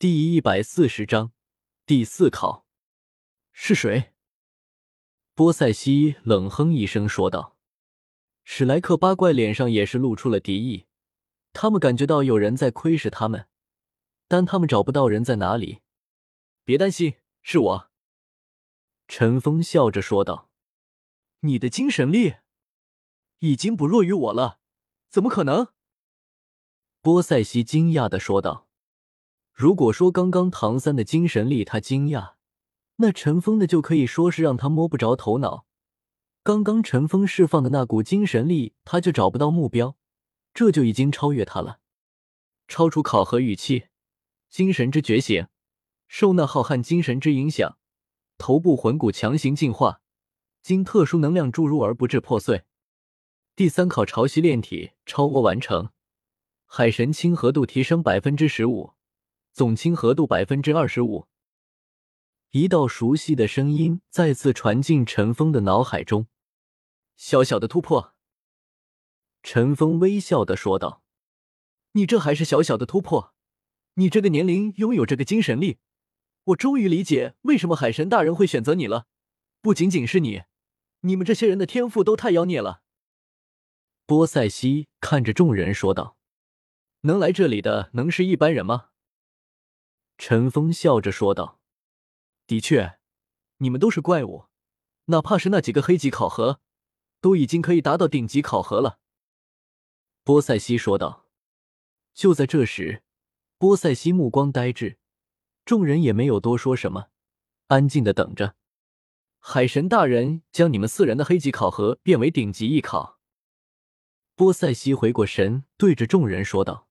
第一百四十章第四考是谁？波塞西冷哼一声说道。史莱克八怪脸上也是露出了敌意，他们感觉到有人在窥视他们，但他们找不到人在哪里。别担心，是我。陈峰笑着说道：“你的精神力已经不弱于我了，怎么可能？”波塞西惊讶的说道。如果说刚刚唐三的精神力他惊讶，那陈峰的就可以说是让他摸不着头脑。刚刚陈峰释放的那股精神力，他就找不到目标，这就已经超越他了，超出考核预期。精神之觉醒，受那浩瀚精神之影响，头部魂骨强行进化，经特殊能量注入而不致破碎。第三考潮汐炼体超额完成，海神亲和度提升百分之十五。总亲和度百分之二十五。一道熟悉的声音再次传进陈峰的脑海中。小小的突破，陈峰微笑的说道：“你这还是小小的突破？你这个年龄拥有这个精神力，我终于理解为什么海神大人会选择你了。不仅仅是你，你们这些人的天赋都太妖孽了。”波塞西看着众人说道：“能来这里的能是一般人吗？”陈峰笑着说道：“的确，你们都是怪物，哪怕是那几个黑级考核，都已经可以达到顶级考核了。”波塞西说道。就在这时，波塞西目光呆滞，众人也没有多说什么，安静的等着。海神大人将你们四人的黑级考核变为顶级艺考。波塞西回过神，对着众人说道。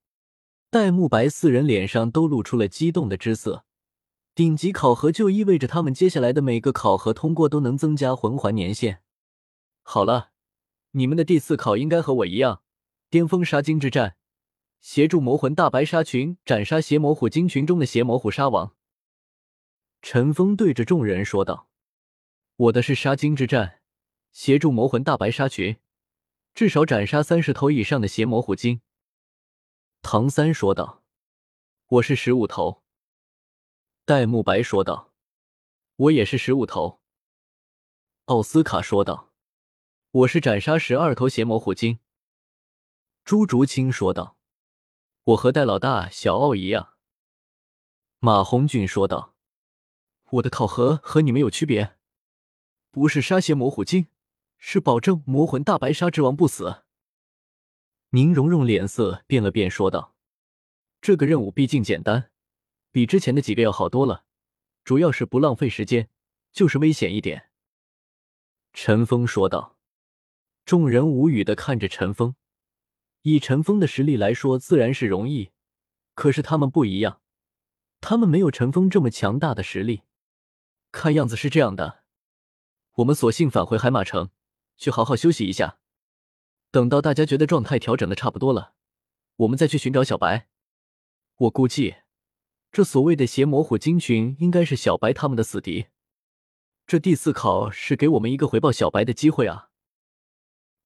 戴沐白四人脸上都露出了激动的之色。顶级考核就意味着他们接下来的每个考核通过都能增加魂环年限。好了，你们的第四考应该和我一样，巅峰杀精之战，协助魔魂大白鲨群斩杀邪魔虎鲸群中的邪魔虎鲨王。陈峰对着众人说道：“我的是杀精之战，协助魔魂大白鲨群，至少斩杀三十头以上的邪魔虎鲸。”唐三说道：“我是十五头。”戴沐白说道：“我也是十五头。”奥斯卡说道：“我是斩杀十二头邪魔虎鲸。”朱竹清说道：“我和戴老大、小奥一样。”马红俊说道：“我的考核和你们有区别，不是杀邪魔虎鲸，是保证魔魂大白鲨之王不死。”宁荣荣脸色变了变，说道：“这个任务毕竟简单，比之前的几个要好多了。主要是不浪费时间，就是危险一点。”陈峰说道。众人无语的看着陈峰。以陈峰的实力来说，自然是容易。可是他们不一样，他们没有陈峰这么强大的实力。看样子是这样的，我们索性返回海马城，去好好休息一下。等到大家觉得状态调整的差不多了，我们再去寻找小白。我估计，这所谓的邪魔虎鲸群应该是小白他们的死敌。这第四考是给我们一个回报小白的机会啊！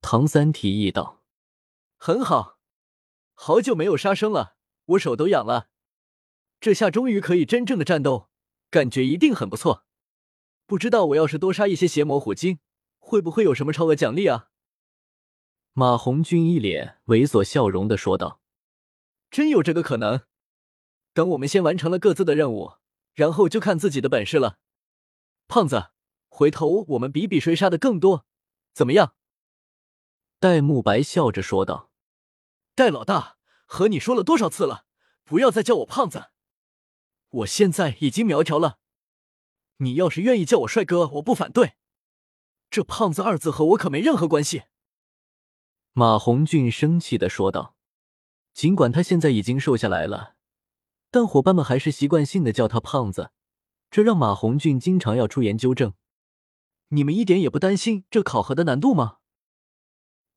唐三提议道：“很好，好久没有杀生了，我手都痒了。这下终于可以真正的战斗，感觉一定很不错。不知道我要是多杀一些邪魔虎鲸，会不会有什么超额奖励啊？”马红俊一脸猥琐笑容的说道：“真有这个可能。等我们先完成了各自的任务，然后就看自己的本事了。胖子，回头我们比比谁杀的更多，怎么样？”戴沐白笑着说道：“戴老大，和你说了多少次了，不要再叫我胖子。我现在已经苗条了。你要是愿意叫我帅哥，我不反对。这胖子二字和我可没任何关系。”马红俊生气的说道：“尽管他现在已经瘦下来了，但伙伴们还是习惯性的叫他胖子，这让马红俊经常要出言纠正。你们一点也不担心这考核的难度吗？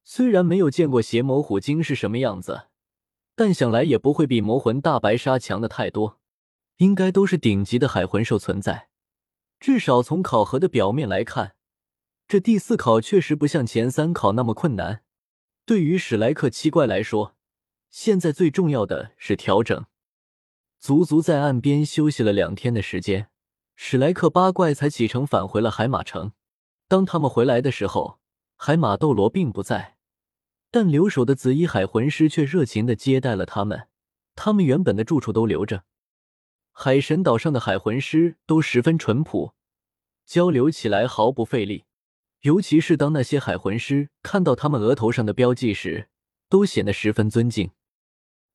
虽然没有见过邪魔虎鲸是什么样子，但想来也不会比魔魂大白鲨强的太多，应该都是顶级的海魂兽存在。至少从考核的表面来看，这第四考确实不像前三考那么困难。”对于史莱克七怪来说，现在最重要的是调整。足足在岸边休息了两天的时间，史莱克八怪才启程返回了海马城。当他们回来的时候，海马斗罗并不在，但留守的紫衣海魂师却热情的接待了他们。他们原本的住处都留着。海神岛上的海魂师都十分淳朴，交流起来毫不费力。尤其是当那些海魂师看到他们额头上的标记时，都显得十分尊敬。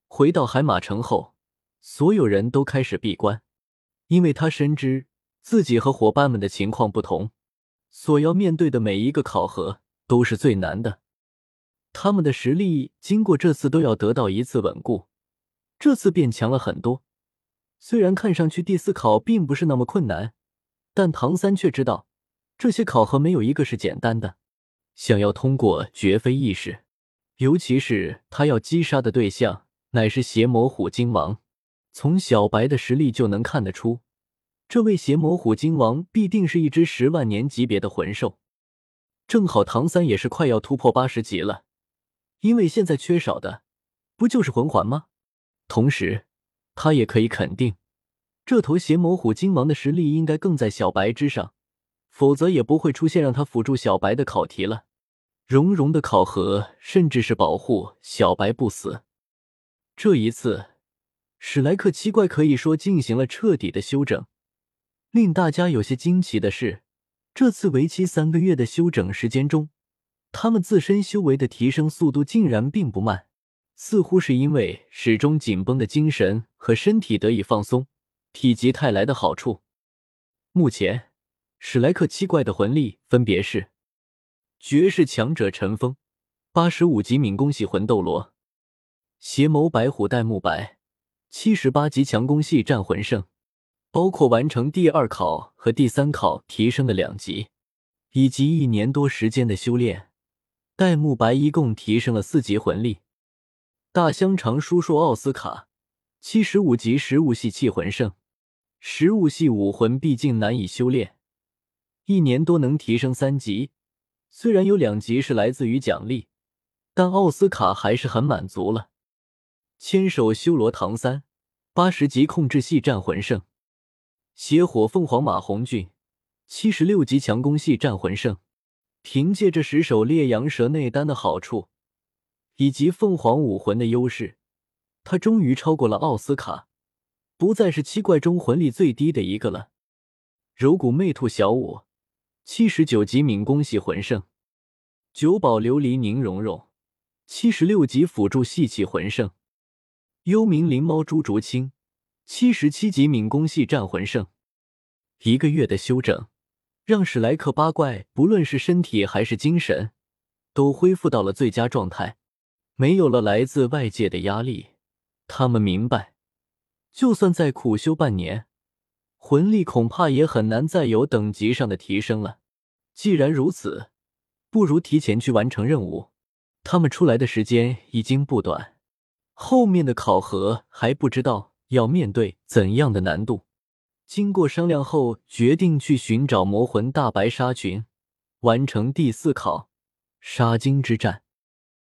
回到海马城后，所有人都开始闭关，因为他深知自己和伙伴们的情况不同，所要面对的每一个考核都是最难的。他们的实力经过这次都要得到一次稳固，这次变强了很多。虽然看上去第四考并不是那么困难，但唐三却知道。这些考核没有一个是简单的，想要通过绝非易事。尤其是他要击杀的对象乃是邪魔虎鲸王，从小白的实力就能看得出，这位邪魔虎鲸王必定是一只十万年级别的魂兽。正好唐三也是快要突破八十级了，因为现在缺少的不就是魂环吗？同时，他也可以肯定，这头邪魔虎鲸王的实力应该更在小白之上。否则也不会出现让他辅助小白的考题了。融融的考核，甚至是保护小白不死。这一次，史莱克七怪可以说进行了彻底的休整。令大家有些惊奇的是，这次为期三个月的休整时间中，他们自身修为的提升速度竟然并不慢，似乎是因为始终紧绷的精神和身体得以放松，体积带来的好处。目前。史莱克七怪的魂力分别是：绝世强者陈封，八十五级敏攻系魂斗罗；邪眸白虎戴沐白，七十八级强攻系战魂圣。包括完成第二考和第三考提升的两级，以及一年多时间的修炼，戴沐白一共提升了四级魂力。大香肠叔叔奥斯卡，七十五级食物系气魂圣，食物系武魂毕竟难以修炼。一年多能提升三级，虽然有两级是来自于奖励，但奥斯卡还是很满足了。千手修罗唐三，八十级控制系战魂圣；邪火凤凰马红俊，七十六级强攻系战魂圣。凭借着十手烈阳蛇内丹的好处，以及凤凰武魂的优势，他终于超过了奥斯卡，不再是七怪中魂力最低的一个了。柔骨魅兔小舞。七十九级敏攻系魂圣，九宝琉璃宁荣荣；七十六级辅助系气魂圣，幽冥灵猫朱竹清；七十七级敏攻系战魂圣。一个月的休整，让史莱克八怪不论是身体还是精神，都恢复到了最佳状态，没有了来自外界的压力。他们明白，就算再苦修半年。魂力恐怕也很难再有等级上的提升了。既然如此，不如提前去完成任务。他们出来的时间已经不短，后面的考核还不知道要面对怎样的难度。经过商量后，决定去寻找魔魂大白鲨群，完成第四考——杀鲸之战。